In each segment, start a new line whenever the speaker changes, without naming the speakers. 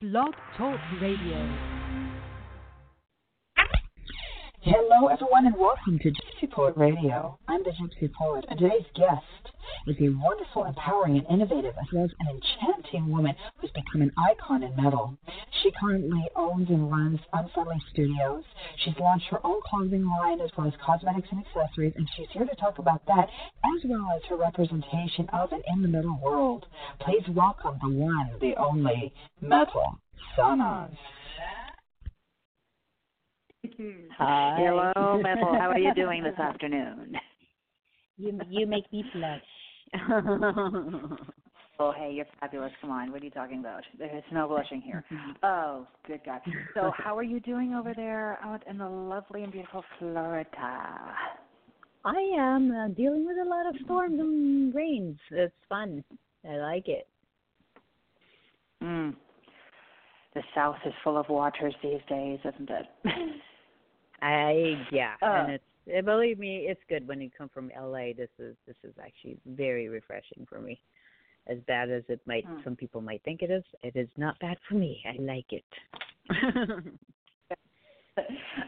Blog Talk Radio.
Hello, everyone, and welcome to Gypsy Poet Radio. I'm the Gypsy Poet, and today's guest is a wonderful, empowering, and innovative, as well as an enchanting woman who's become an icon in metal. She currently owns and runs Unfriendly Studios. She's launched her own clothing line as well as cosmetics and accessories, and she's here to talk about that as well as her representation of and in the metal world. Please welcome the one, the only, Metal Sanaz.
Hi.
Hello, Metal. How are you doing this afternoon?
You you make me blush.
oh, hey, you're fabulous. Come on, what are you talking about? There's no blushing here. Oh, good God. So, how are you doing over there out in the lovely and beautiful Florida?
I am uh, dealing with a lot of storms and rains. It's fun. I like it.
Mm. The South is full of waters these days, isn't it?
I yeah,
Uh,
and it's uh, believe me, it's good when you come from LA. This is this is actually very refreshing for me. As bad as it might
Mm.
some people might think it is, it is not bad for me. I like it.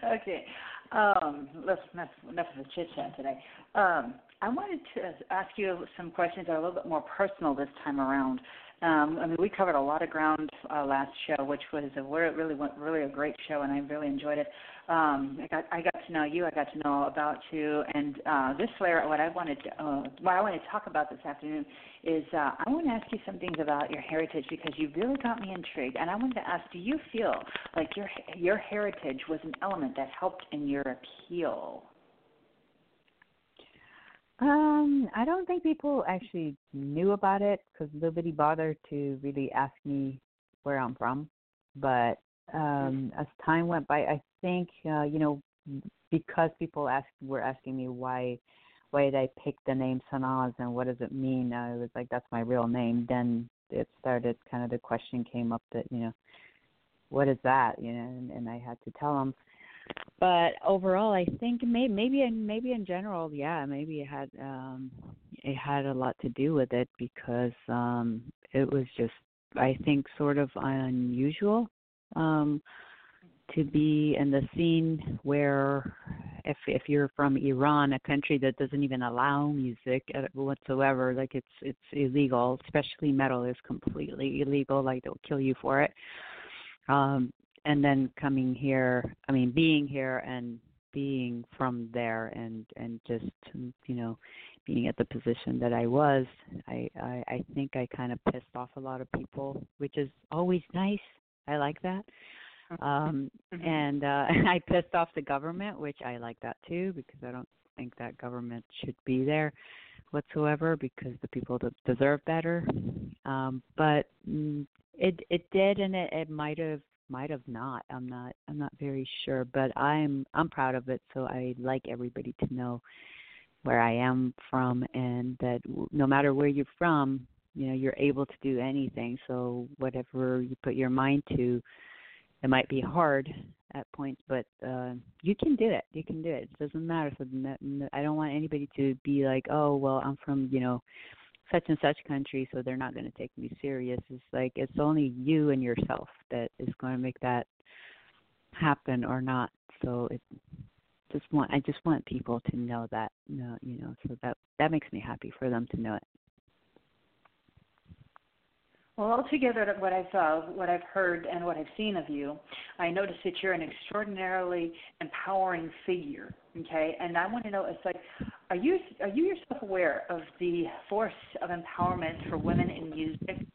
okay. Um, let's enough, enough of the chit chat today. Um, I wanted to ask you some questions that are a little bit more personal this time around. Um, I mean, we covered a lot of ground uh, last show, which was a really really a great show, and I really enjoyed it. Um, I got I got to know you, I got to know about you, and uh, this layer, what I wanted to, uh, what I want to talk about this afternoon is uh, I want to ask you some things about your heritage because you really got me intrigued, and I wanted to ask, do you feel like your your heritage was an element that helped in your appeal?
Um, I don't think people actually knew about it because nobody bothered to really ask me where I'm from. But um, as time went by, I think uh, you know because people asked were asking me why why did I pick the name Sanaz and what does it mean? I was like, that's my real name. Then it started kind of the question came up that you know what is that? You know, and, and I had to tell them but overall i think maybe maybe in maybe in general yeah maybe it had um it had a lot to do with it because um it was just i think sort of unusual um to be in the scene where if if you're from Iran, a country that doesn't even allow music whatsoever, like it's it's illegal, especially metal is completely illegal, like they'll kill you for it. Um and then coming here i mean being here and being from there and and just you know being at the position that i was i i, I think i kind of pissed off a lot of people which is always nice. I like that. Um
Mhm.
and uh i pissed off the government which i like that too because i don't think that government should be there whatsoever because the people deserve better. Um but mm, it it did and it, it might have might have not i'm not i'm not very sure but i'm i'm proud of it so i like everybody to know where i am from and that no matter where you're from you know you're able to do anything so whatever you put your mind to it might be hard at points but uh you can do it you can do it it doesn't matter so I don't want anybody to be like oh well i'm from you know such and such country so they're not going to take me serious. It's like it's only you and yourself that is going to make that happen or not. So it just want i just want people to know that no you know so that that makes me happy for them to know it
Well, altogether, what I've uh, what I've heard and what I've seen of you, I notice that you're an extraordinarily empowering figure. Okay, and I want to know, it's like, are you are you yourself aware of the force of empowerment for women in music?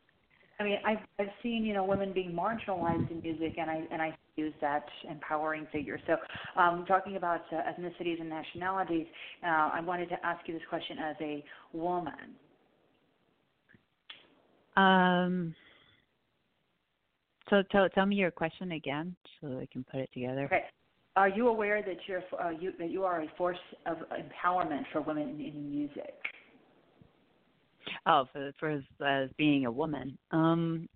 I mean, I've I've seen you know women being marginalized in music, and I and I use that empowering figure. So, um, talking about uh, ethnicities and nationalities, uh, I wanted to ask you this question as a woman.
Um so tell tell me your question again so i can put it together
Okay. Are you aware that you're uh, you that you are a force of empowerment for women in, in music?
Oh, for for as, as being a woman. Um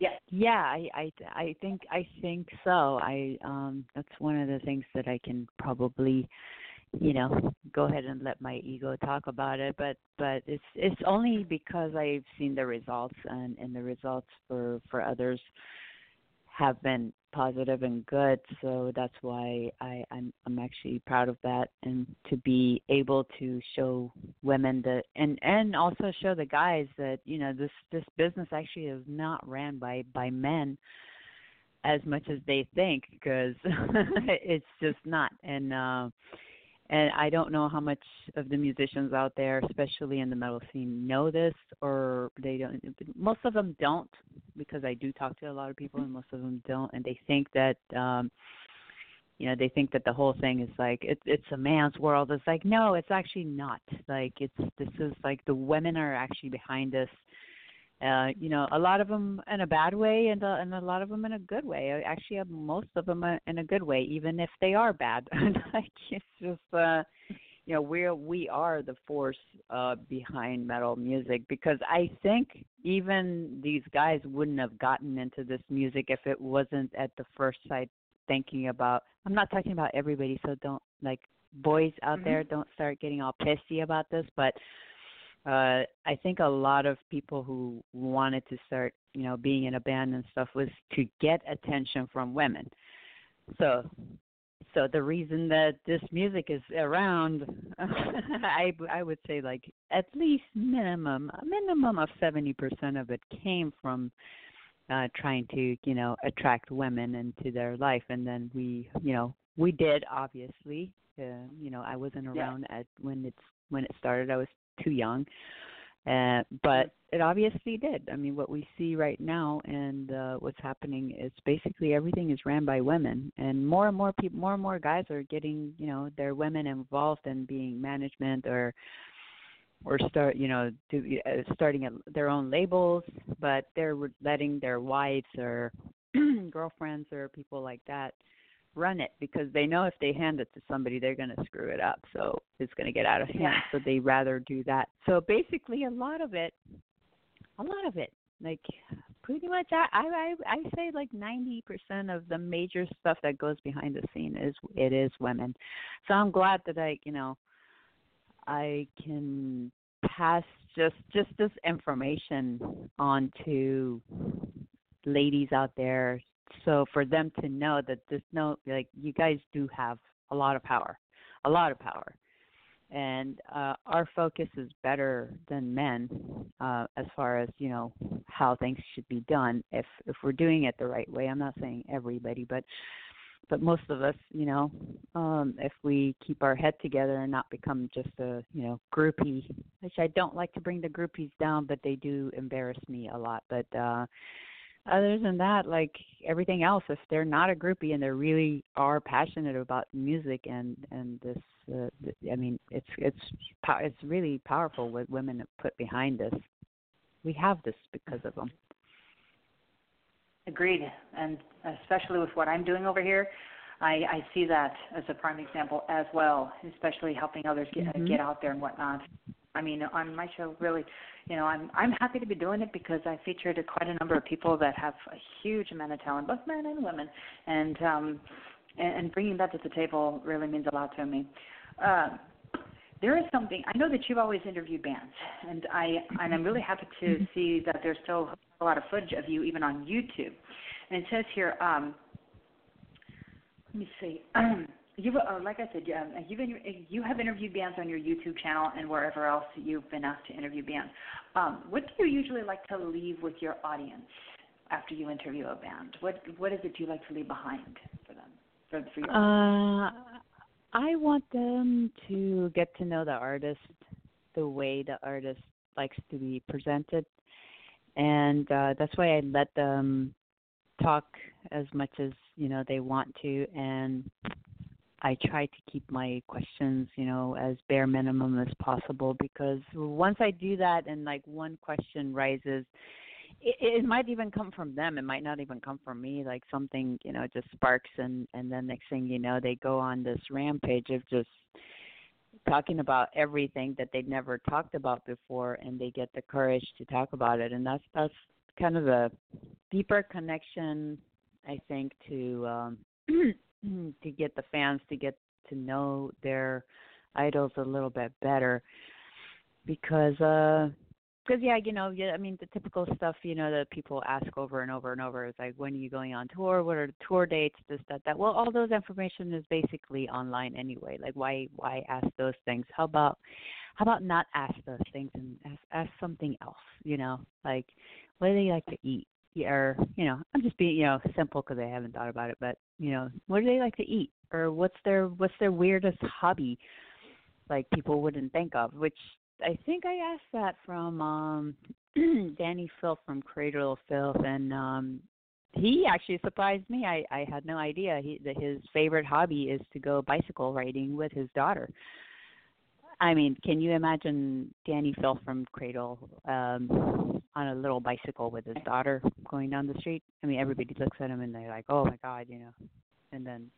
Yeah.
yeah, I I I think I think so. I um that's one of the things that I can probably you know, go ahead and let my ego talk about it, but but it's it's only because I've seen the results and and the results for for others have been positive and good. So that's why I, I'm I'm actually proud of that and to be able to show women that and and also show the guys that you know this this business actually is not ran by by men as much as they think because it's just not and uh and I don't know how much of the musicians out there, especially in the metal scene, know this or they don't. Most of them don't because I do talk to a lot of people, and most of them don't, and they think that. um you know they think that the whole thing is like it's it's a man's world it's like no it's actually not like it's this is like the women are actually behind this uh, you know, a lot of them in a bad way, and uh, and a lot of them in a good way. Actually, uh, most of them in a good way, even if they are bad. like it's just, uh, you know, we we are the force uh, behind metal music because I think even these guys wouldn't have gotten into this music if it wasn't at the first sight thinking about. I'm not talking about everybody, so don't like boys out
mm-hmm.
there don't start getting all pissy about this, but uh I think a lot of people who wanted to start, you know, being in a band and stuff was to get attention from women. So so the reason that this music is around I I would say like at least minimum a minimum of 70% of it came from uh trying to, you know, attract women into their life and then we, you know, we did obviously. Uh, you know, I wasn't around yeah. at when it's when it started. I was too young. Uh, but it obviously did. I mean, what we see right now and uh, what's happening is basically everything is ran by women, and more and more people, more and more guys are getting, you know, their women involved in being management or or start, you know, do, uh, starting a, their own labels, but they're letting their wives or girlfriends or people like that run it because they know if they hand it to somebody they're going to screw it up. So it's going to get out of hand. Yeah. so they rather do that. So basically a lot of it a lot of it like pretty much i i i say like 90% of the major stuff that goes behind the scene is it is women. So i'm glad that i you know i can pass just just this information on to ladies out there so for them to know that this no like you guys do have a lot of power a lot of power. And uh our focus is better than men uh as far as you know how things should be done if if we're doing it the right way. I'm not saying everybody but but most of us you know um if we keep our head together and not become just a you know groupie which i don't like to bring the groupies down but they do embarrass me a lot. But uh other than that, like everything else, if they're not a groupie and they really are passionate about music and and this, uh, I mean, it's it's it's really powerful what women put behind this. We have this because of them.
Agreed, and especially with what I'm doing over here, I, I see that as a prime example as well, especially helping others get mm-hmm. get out there and whatnot. I mean, on my show, really, you know, I'm I'm happy to be doing it because I featured quite a number of people that have a huge amount of talent, both men and women, and um, and, and bringing that to the table really means a lot to me. Uh, there is something I know that you've always interviewed bands, and I and I'm really happy to mm-hmm. see that there's still a lot of footage of you even on YouTube. And it says here, um, let me see. You've, uh, like I said, um, you've in, you have interviewed bands on your YouTube channel and wherever else you've been asked to interview bands. Um, what do you usually like to leave with your audience after you interview a band? What What is it you like to leave behind for them? For, for your
uh, I want them to get to know the artist the way the artist likes to be presented, and uh, that's why I let them talk as much as you know they want to and I try to keep my questions, you know, as bare minimum as possible because once I do that and like one question rises, it, it might even come from them. It might not even come from me. Like something, you know, just sparks and and then next thing you know, they go on this rampage of just talking about everything that they'd never talked about before and they get the courage to talk about it and that's that's kind of a deeper connection I think to um to get the fans to get to know their idols a little bit better because uh because yeah, you know, yeah, I mean the typical stuff, you know, that people ask over and over and over is like, when are you going on tour? What are the tour dates? This, that, that. Well, all those information is basically online anyway. Like, why, why ask those things? How about, how about not ask those things and ask, ask something else? You know, like, what do they like to eat? Or, you know, I'm just being, you know, simple because I haven't thought about it, but you know, what do they like to eat? Or what's their, what's their weirdest hobby? Like people wouldn't think of, which I think I asked that from um Dani Filth from Cradle of Filth, and um he actually surprised me. I I had no idea he that his favorite hobby is to go bicycle riding with his daughter. I mean, can you imagine Dani Filth from Cradle um on a little bicycle with his daughter going down the street? I mean, everybody looks at him and they're like, "Oh my God," you know, and then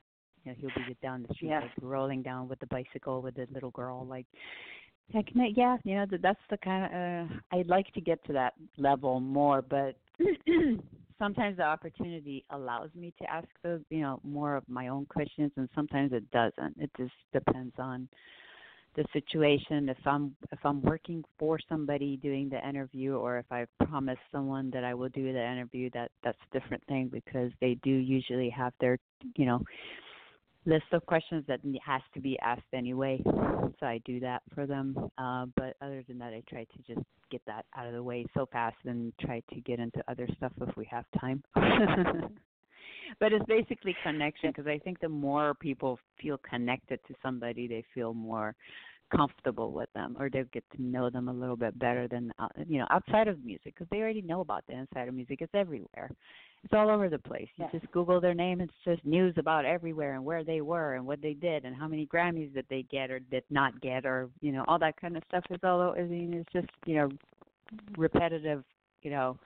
you know he'll be down the street
yeah.
like rolling down with the bicycle with the little girl like Heck, yeah, you know that's the kind of uh, I'd like to get to that level more, but sometimes the opportunity allows me to ask those, you know, more of my own questions, and sometimes it doesn't. It just depends on the situation. If I'm if I'm working for somebody doing the interview, or if I've promised someone that I will do the interview, that that's a different thing because they do usually have their, you know list of questions that has to be asked anyway. So I do that for them. Uh, but other than that, I try to just get that out of the way so fast and try to get into other stuff if we have time. but it's basically connection because I think the more people feel connected to somebody, they feel more comfortable with them or they get to know them a little bit better than uh, you know outside of music because they already know about the inside of music it's everywhere it's all over the place. You
yeah.
just Google their name, it's just news about everywhere and where they were and what they did and how many Grammys did they get or did not get or you know all that kind of stuff is all. I mean, it's just you know repetitive, you know,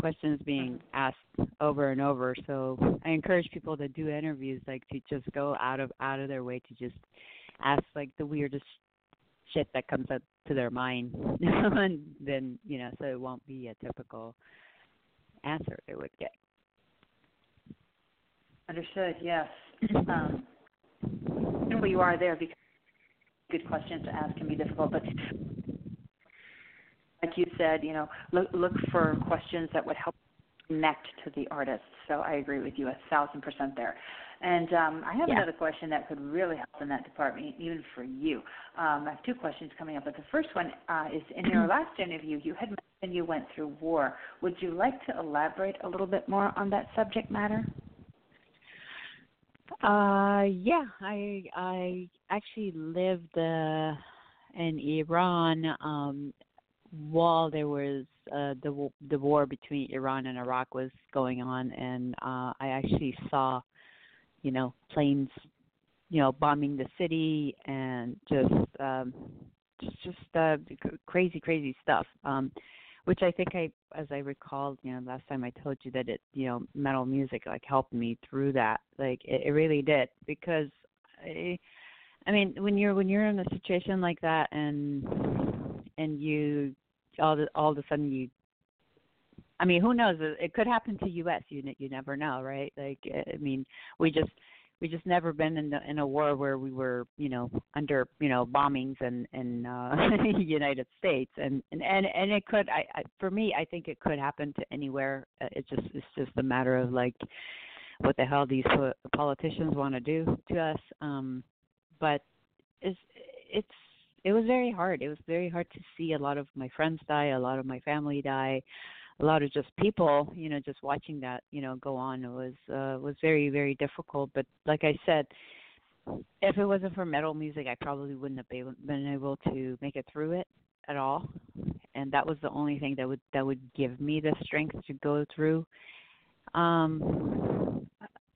questions being asked over and over. So I encourage people to do interviews, like to just go out of out of their way to just ask like the weirdest shit that comes up to their mind, and then you know, so it won't be a typical answer they would get.
Understood. Yes. um, and you are there because good questions to ask can be difficult, but like you said, you know, look look for questions that would help connect to the artist. So I agree with you a thousand percent there. And um, I have
yeah.
another question that could really help in that department, even for you. Um, I have two questions coming up, but the first one uh, is in your last interview, you had mentioned you went through war. Would you like to elaborate a little bit more on that subject matter?
Uh, yeah, I I actually lived uh, in Iran um, while there was uh, the the war between Iran and Iraq was going on, and uh, I actually saw you know, planes, you know, bombing the city and just um just just uh crazy crazy stuff. Um which I think I as I recalled, you know, last time I told you that it, you know, metal music like helped me through that. Like it, it really did because I I mean, when you're when you're in a situation like that and and you all the, all of a sudden you I mean, who knows? It could happen to U.S. You you never know, right? Like, I mean, we just we just never been in the, in a war where we were, you know, under you know bombings in in uh, United States, and and and and it could. I, I for me, I think it could happen to anywhere. Uh, it's just it's just a matter of like what the hell these politicians want to do to us. Um, but it's it's it was very hard. It was very hard to see a lot of my friends die, a lot of my family die a lot of just people, you know, just watching that, you know, go on It was uh, was very very difficult. But like I said, if it wasn't for metal music, I probably wouldn't have been able to make it through it at all. And that was the only thing that would that would give me the strength to go through. Um,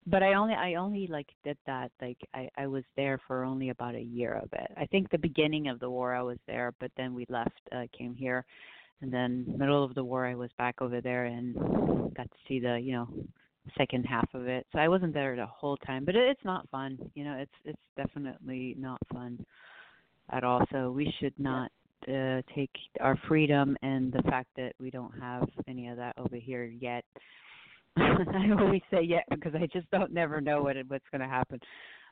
but I only I only like did that like I I was there for only about a year of it. I think the beginning of the war I was there, but then we left, uh, came here and then middle of the war I was back over there and got to see the you know second half of it. So I wasn't there the whole time, but it, it's not fun. You know, it's it's definitely not fun at all. So we should not uh, take our freedom and the fact that we don't have any of that over here yet. I always say yet because I just don't never know what what's going to happen.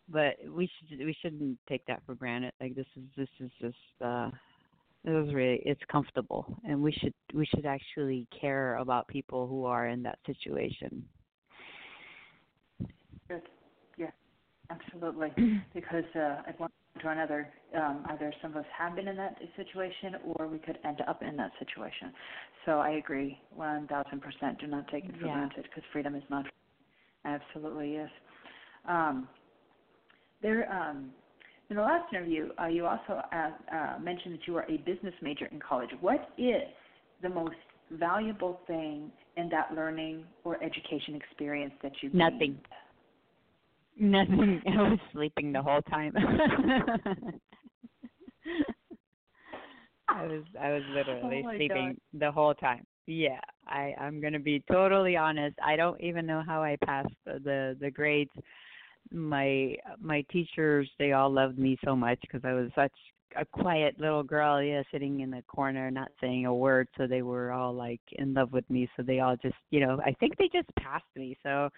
But we should we shouldn't take that for granted. Like this is this is just uh It was really it's comfortable, and we should we should actually care about people who are in that situation.
Good. Yeah, absolutely. because uh, at one point or another, um, either some of us have been in that situation, or we could end up in that situation. So I agree, one thousand percent. Do not take it for
Yeah.
granted because freedom is not. Absolutely is. Um, there, um, in the last interview, uh, you also uh, uh, mentioned that you were a business major in college. What is the most valuable thing in that learning or education experience that you
Nothing. Nothing. I was sleeping the whole time. I was I was literally
Oh
sleeping the whole time. Yeah, I I'm gonna be totally honest. I don't even know how I passed the the, the grades. My my teachers they all loved me so much because I was such a quiet little girl, yeah, sitting in the corner, not saying a word. So they were all like in love with me. So they all just, you know, I think they just passed me. So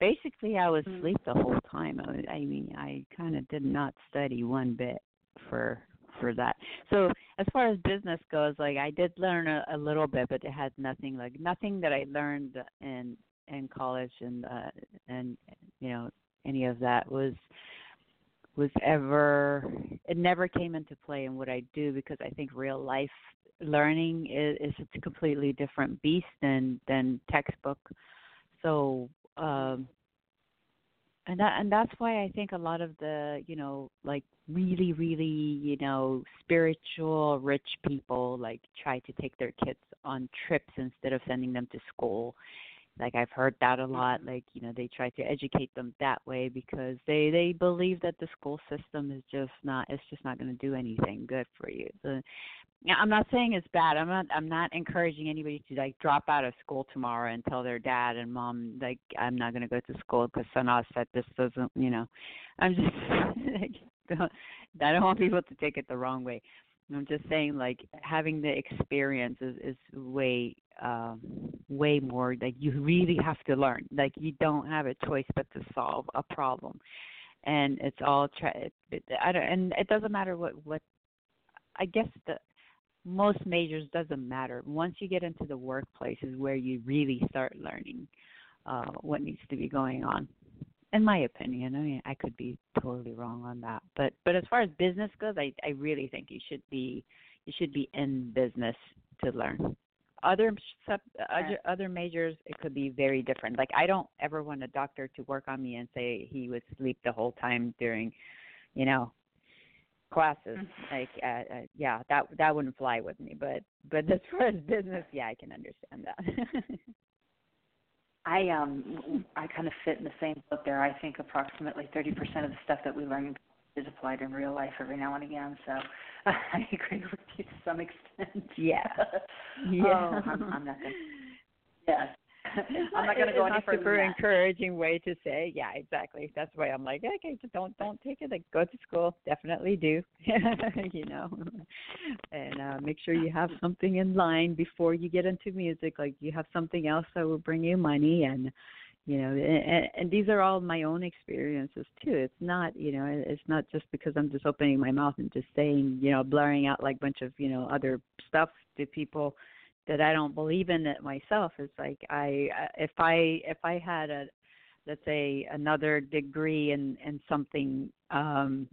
basically, I was
Mm.
asleep the whole time. I, was, I mean, I kind of did not study one bit for for that. So as far as business goes, like I did learn a, a little bit, but it had nothing like nothing that I learned in in college and uh and you know any of that was was ever it never came into play in what I do because I think real life learning is, is a completely different beast than than textbook. So um and that and that's why I think a lot of the you know like really really you know spiritual rich people like try to take their kids on trips instead of sending them to school like i've heard that a mm-hmm. lot like you know they try to educate them that way because they they believe that the school system is just not it's just not going to do anything good for you yeah, I'm not saying it's bad. I'm not I'm not encouraging anybody to like drop out of school tomorrow and tell their dad and mom like I'm not going to go to school because Sana said this doesn't, you know. I'm just like don't, I don't want people to take it the wrong way. I'm just saying like having the experience is is way um way more like you really have to learn. Like you don't have a choice but to solve a problem. And it's all it, it, I don't and it doesn't matter what what I guess the most majors doesn't matter. Once you get into the workplace is where you really start learning uh, what needs to be going on. In my opinion, I mean, I could be totally wrong on that, but but as far as business goes, I I really think you should be you should be in business to learn. Other sub, other other majors, it could be very different. Like I don't ever want a doctor to work on me and say he would sleep the whole time during, you know, classes like uh, uh, yeah that that wouldn't fly with me but but as far as business yeah i can understand that
I um I kind of fit in the same boat there. I think approximately 30% of the stuff that we learn is applied in real life every now and again. So I agree with you to some extent.
Yeah.
Oh,
yeah
I'm, I'm not going. Yes. I'm not going to go any further.
super encouraging way to say yeah exactly that's why i'm like okay just don't don't take it like go to school definitely do you know and uh make sure you have something in line before you get into music like you have something else that will bring you money and you know and, and these are all my own experiences too it's not you know it's not just because i'm just opening my mouth and just saying you know blaring out like a bunch of you know other stuff to people that I don't believe in it myself. It's like I if I if I had a let's say another degree in in something um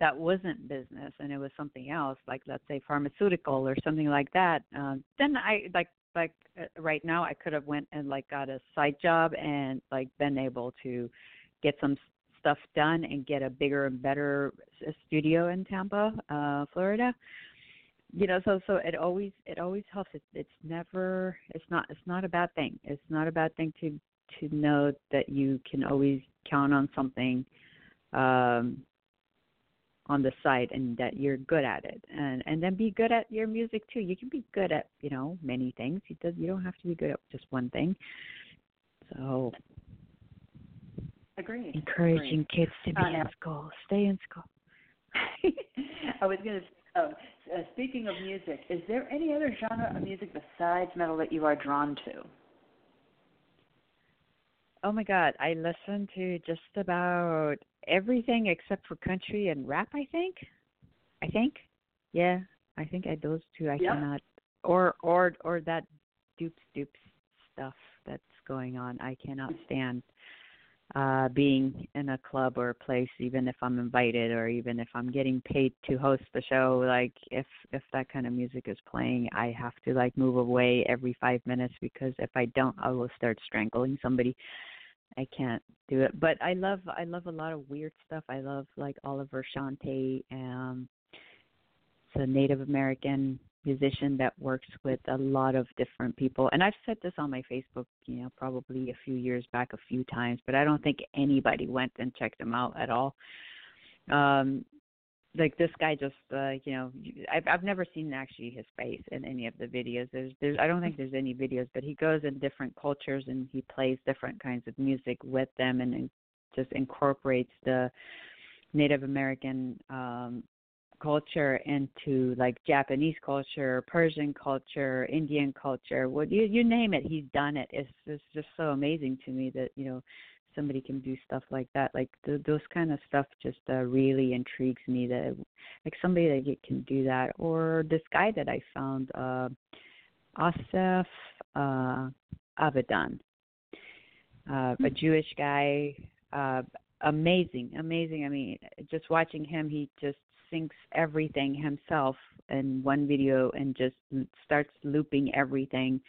that wasn't business and it was something else like let's say pharmaceutical or something like that um then I like like uh, right now I could have went and like got a side job and like been able to get some stuff done and get a bigger and better studio in Tampa, uh Florida. You know so so it always it always helps. It, it's never it's not it's not a bad thing. It's not a bad thing to to know that you can always count on something um on the side and that you're good at it. And and then be good at your music too. You can be good at you know many things. You does you don't have to be good at just one thing. So
Agreed.
encouraging kids to be
Uh,
in school. Stay in school.
I was going to. Oh, uh, speaking of music, is there any other genre of music besides metal that you are drawn to?
Oh my god, I listen to just about everything except for country and rap, I think. I think. Yeah. I think I those two I
Yeah.
cannot or or or that dupes dupes stuff that's going on. I cannot stand uh being in a club or a place even if I'm invited or even if I'm getting paid to host the show like if if that kind of music is playing I have to like move away every 5 minutes because if I don't I will start strangling somebody. I can't do it. But I love I love a lot of weird stuff. I love like Oliver Shanti um it's a Native American musician that works with a lot of different people. And I've said this on my Facebook, you know, probably a few years back a few times, but I don't think anybody went and checked him out at all. Um like this guy just uh you know I've I've never seen actually his face in any of the videos. There's there's I don't think there's any videos, but he goes in different cultures and he plays different kinds of music with them and, just incorporates the Native American um culture into like Japanese culture, Persian culture, Indian culture, what you you name it, he's done it. It's it's just so amazing to me that you know somebody can do stuff like that. Like th- those kind of stuff just uh, really intrigues me. That like somebody that can do that, or this guy that I found, uh, Asaf uh, Avidan, uh, a Jewish guy. Uh, amazing, amazing. I mean, just watching him, he just syncs everything himself in one video and just starts looping everything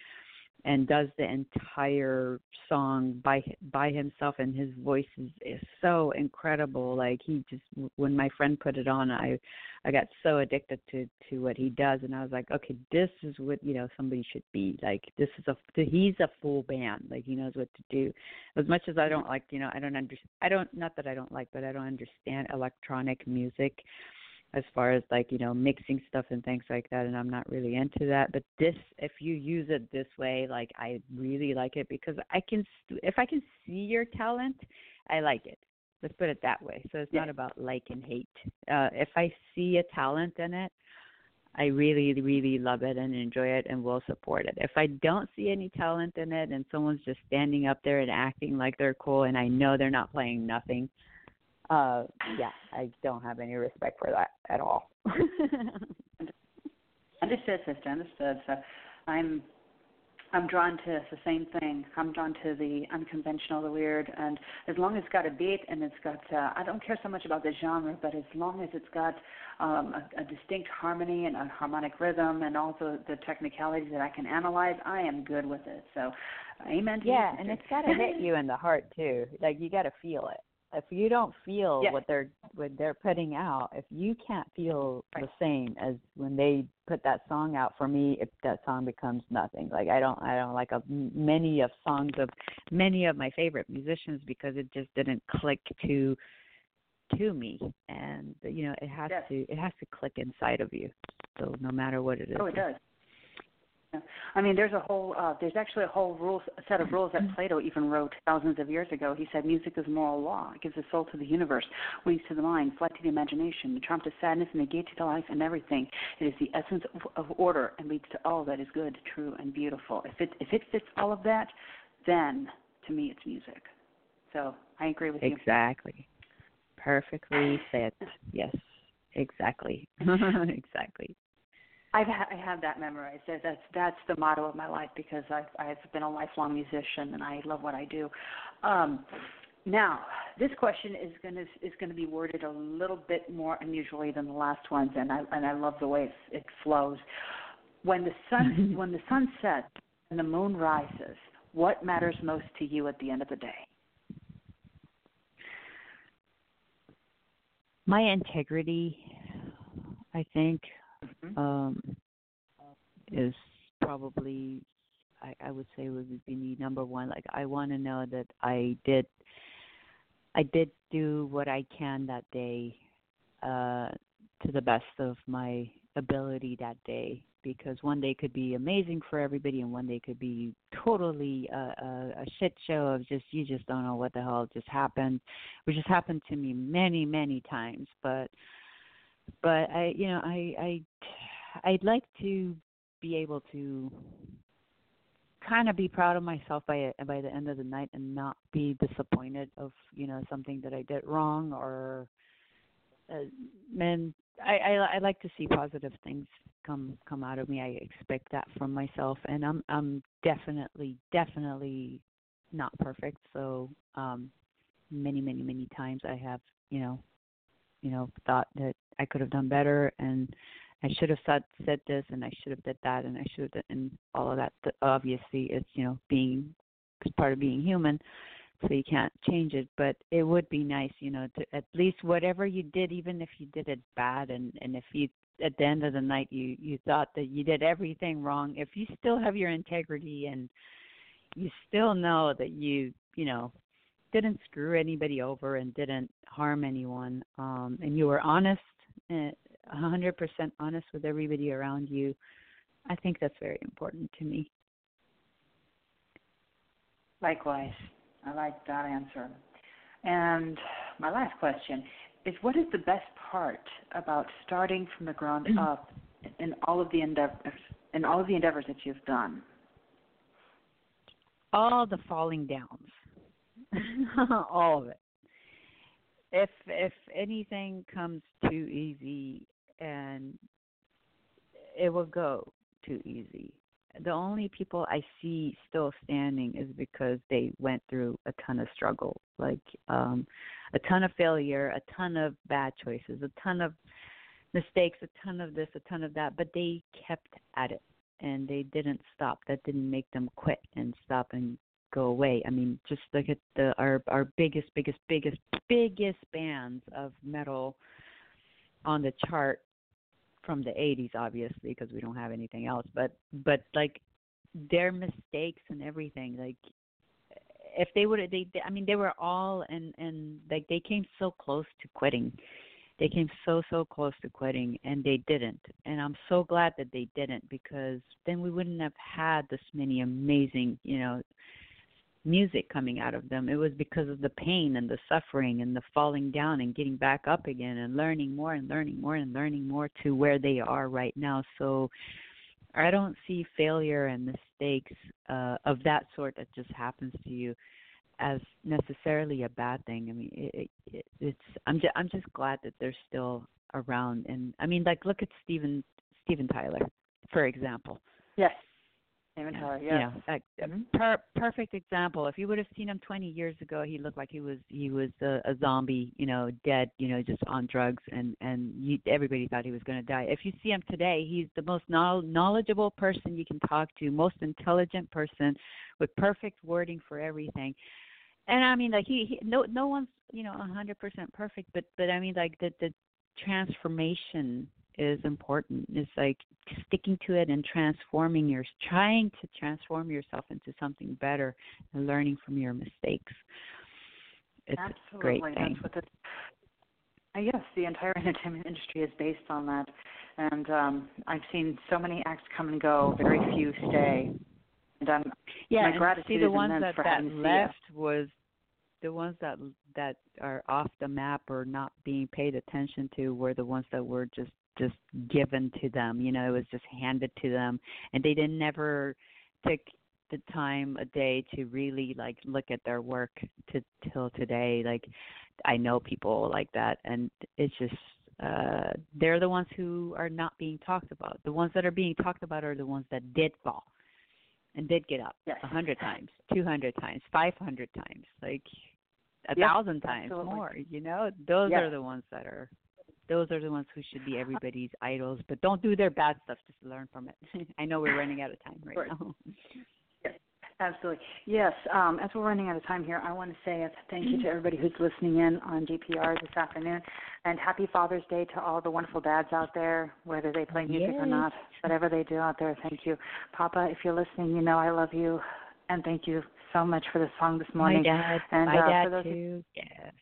and does the entire song by by himself and his voice is, is so incredible. Like he just when my friend put it on i i got so addicted to to what he does and i was like okay this is what you know somebody should be like. This is a he's a full band. Like he knows what to do. As much as i don't like you know i don't understand i don't not that i don't like but i don't understand electronic music as far as like you know mixing stuff and things like that and i'm not really into that but this if you use it this way like i really like it because i can if i can see your talent i like it let's put it that way so it's
yeah.
not about like and hate uh if i see a talent in it I really, really love it and enjoy it and will support it. If I don't see any talent in it and someone's just standing up there and acting like they're cool and I know they're not playing nothing, uh yeah i don't have any respect for that at all.
Understood sister understood. So i'm i'm drawn to the same thing. I'm drawn to the unconventional the weird and as long as it's got a beat and it's got uh, i don't care so much about the genre but as long as it's got um a, a distinct harmony and a harmonic rhythm and also the technicalities that i can analyze i am good with it. So amen to
yeah and it's got to hit you in the heart too. Like you got to feel it if you don't feel
yes.
what they're what they're putting out, if you can't feel right. the same as when they put that song out, for me, if that song becomes nothing. Like I don't I don't like a, many of songs of many of my favorite musicians because it just didn't click to to me, and you know it has
yes.
to it has to click inside of you. So no matter what it is.
Oh, it does. I mean, there's a whole, uh, there's actually a whole rules, set of rules that Plato even wrote thousands of years ago. He said, music is moral law. It gives a soul to the universe, wings to the mind, flight to the imagination, the charm to sadness, and the gaiety to life and everything. It is the essence of, of order and leads to all that is good, true, and beautiful. If it if it fits all of that, then to me it's music. So I agree with
you. Exactly. Perfectly fit. Yes. Exactly. exactly.
I've ha- I have that memorized. That's that's the motto of my life because I've I've been a lifelong musician and I love what I do. Um, now, this question is going to is going to be worded a little bit more unusually than the last ones, and I and I love the way it, it flows. When the sun when the sun sets and the moon rises, what matters most to you at the end of the day?
My integrity, I think
mm-hmm.
um, is probably I, I would say would be the number one. Like I want to know that I did I did do what I can that day uh, to the best of my ability that day because one day could be amazing for everybody and one day could be totally a, a, a shit show of just you just don't know what the hell just happened which has happened to me many many times but but I, you know, I, I, I'd like to be able to kind of be proud of myself by by the end of the night and not be disappointed of you know something that I did wrong or uh, man I, I I like to see positive things come come out of me. I expect that from myself, and I'm I'm definitely definitely not perfect. So um, many many many times I have you know you know thought that I could have done better and I should have said said this and I should have did that and I should have and all of that. Obviously, it's you know being it's part of being human, so you can't change it. But it would be nice, you know, to at least whatever you did, even if you did it bad and and if you at the end of the night you you thought that you did everything wrong, if you still have your integrity and you still know that you you know didn't screw anybody over and didn't harm anyone um and you were honest eh, 100% honest with everybody around you, I think that's very important to me.
Likewise. I like that answer. And my last question is what is the best part about starting from the ground up in all of the endeavors in all of the endeavors that you've done?
All the falling downs. all of it. If if anything comes too easy, and it will go too easy. The only people I see still standing is because they went through a ton of struggle, like um a ton of failure, a ton of bad choices, a ton of mistakes, a ton of this, a ton of that, but they kept at it and they didn't stop. That didn't make them quit and stop and go away. I mean, just look at the our our biggest, biggest, biggest, biggest bands of metal on the chart from the 80s obviously because we don't have anything else but but like their mistakes and everything like if they would they, they i mean they were all and and like they came so close to quitting they came so so close to quitting and they didn't and i'm so glad that they didn't because then we wouldn't have had this many amazing you know music coming out of them. It was because of the pain and the suffering and the falling down and getting back up again and learning more and learning more and learning more to where they are right now. So I don't see failure and mistakes uh, of that sort that just happens to you as necessarily a bad thing. I mean, it, it, it's I'm just I'm just glad that they're still around. And I mean, like look at Steven Steven Tyler, for example.
Yes. Yes.
Yeah, a, a mm-hmm. per, perfect example. If you would have seen him 20 years ago, he looked like he was he was a, a zombie, you know, dead, you know, just on drugs, and and you, everybody thought he was going to die. If you see him today, he's the most knowledgeable person you can talk to, most intelligent person, with perfect wording for everything. And I mean, like he, he no no one's you know 100% perfect, but but I mean, like the the transformation is important. It's like sticking to it and transforming your trying to transform yourself into something better and learning from your mistakes. It's
Absolutely.
a great thing.
That's what the, uh, yes, the entire entertainment industry is based on that. And um I've seen so many acts come and go, very few stay. And um
yeah,
my gratitude
see the ones
that,
that left was the ones that that are off the map or not being paid attention to were the ones that were just just given to them. You know, it was just handed to them, and they didn't never take the time a day to really like look at their work to till today. Like I know people like that, and it's just uh they're the ones who are not being talked about. The ones that are being talked about are the ones that did fall and did get up a
yes.
hundred times, two hundred times, five hundred times, like a
yep,
thousand times
absolutely.
more. You know, those
yes.
are the ones that are those are the ones who should be everybody's idols. But don't do their bad stuff. Just learn from it. I know we're running out of time right now.
Yes, absolutely. Yes. Um, as we're running out of time here, I want to say a thank you to everybody who's listening in on GPR this afternoon, and happy Father's Day to all the wonderful dads out there, whether they play music
yes.
or not, whatever they do out there. Thank you, Papa. If you're listening, you know I love you, and thank you so much for the song this morning.
My dad.
And
my
uh,
dad
for those
too. Yes.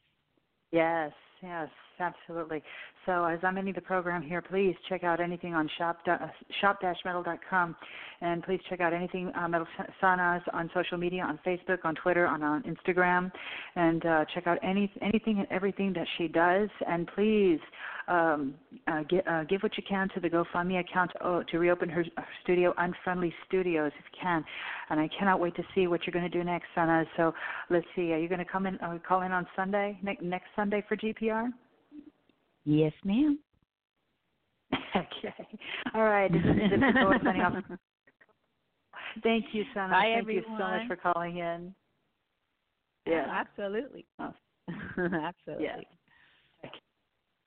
Yes, yes, absolutely. So as I'm ending the program here, please check out anything on shop shop-metal.com, and please check out anything uh, Metal Sanaz on social media, on Facebook, on Twitter, on, on Instagram, and uh, check out any anything and everything that she does. And please um, uh, get, uh, give what you can to the GoFundMe account oh, to reopen her, studio, Unfriendly Studios, if you can. And I cannot wait to see what you're going to do next, Sana. So let's see. Are you going to come in? Call in on Sunday, ne- next Sunday for are?
Yes, ma'am.
okay. All right. This is. Thank you, Sana.
Hi,
Thank
everyone.
you so much for calling in.
Oh,
yeah.
Oh, absolutely.
Oh.
absolutely. Yeah. Okay.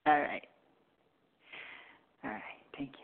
All right. All right. Thank you.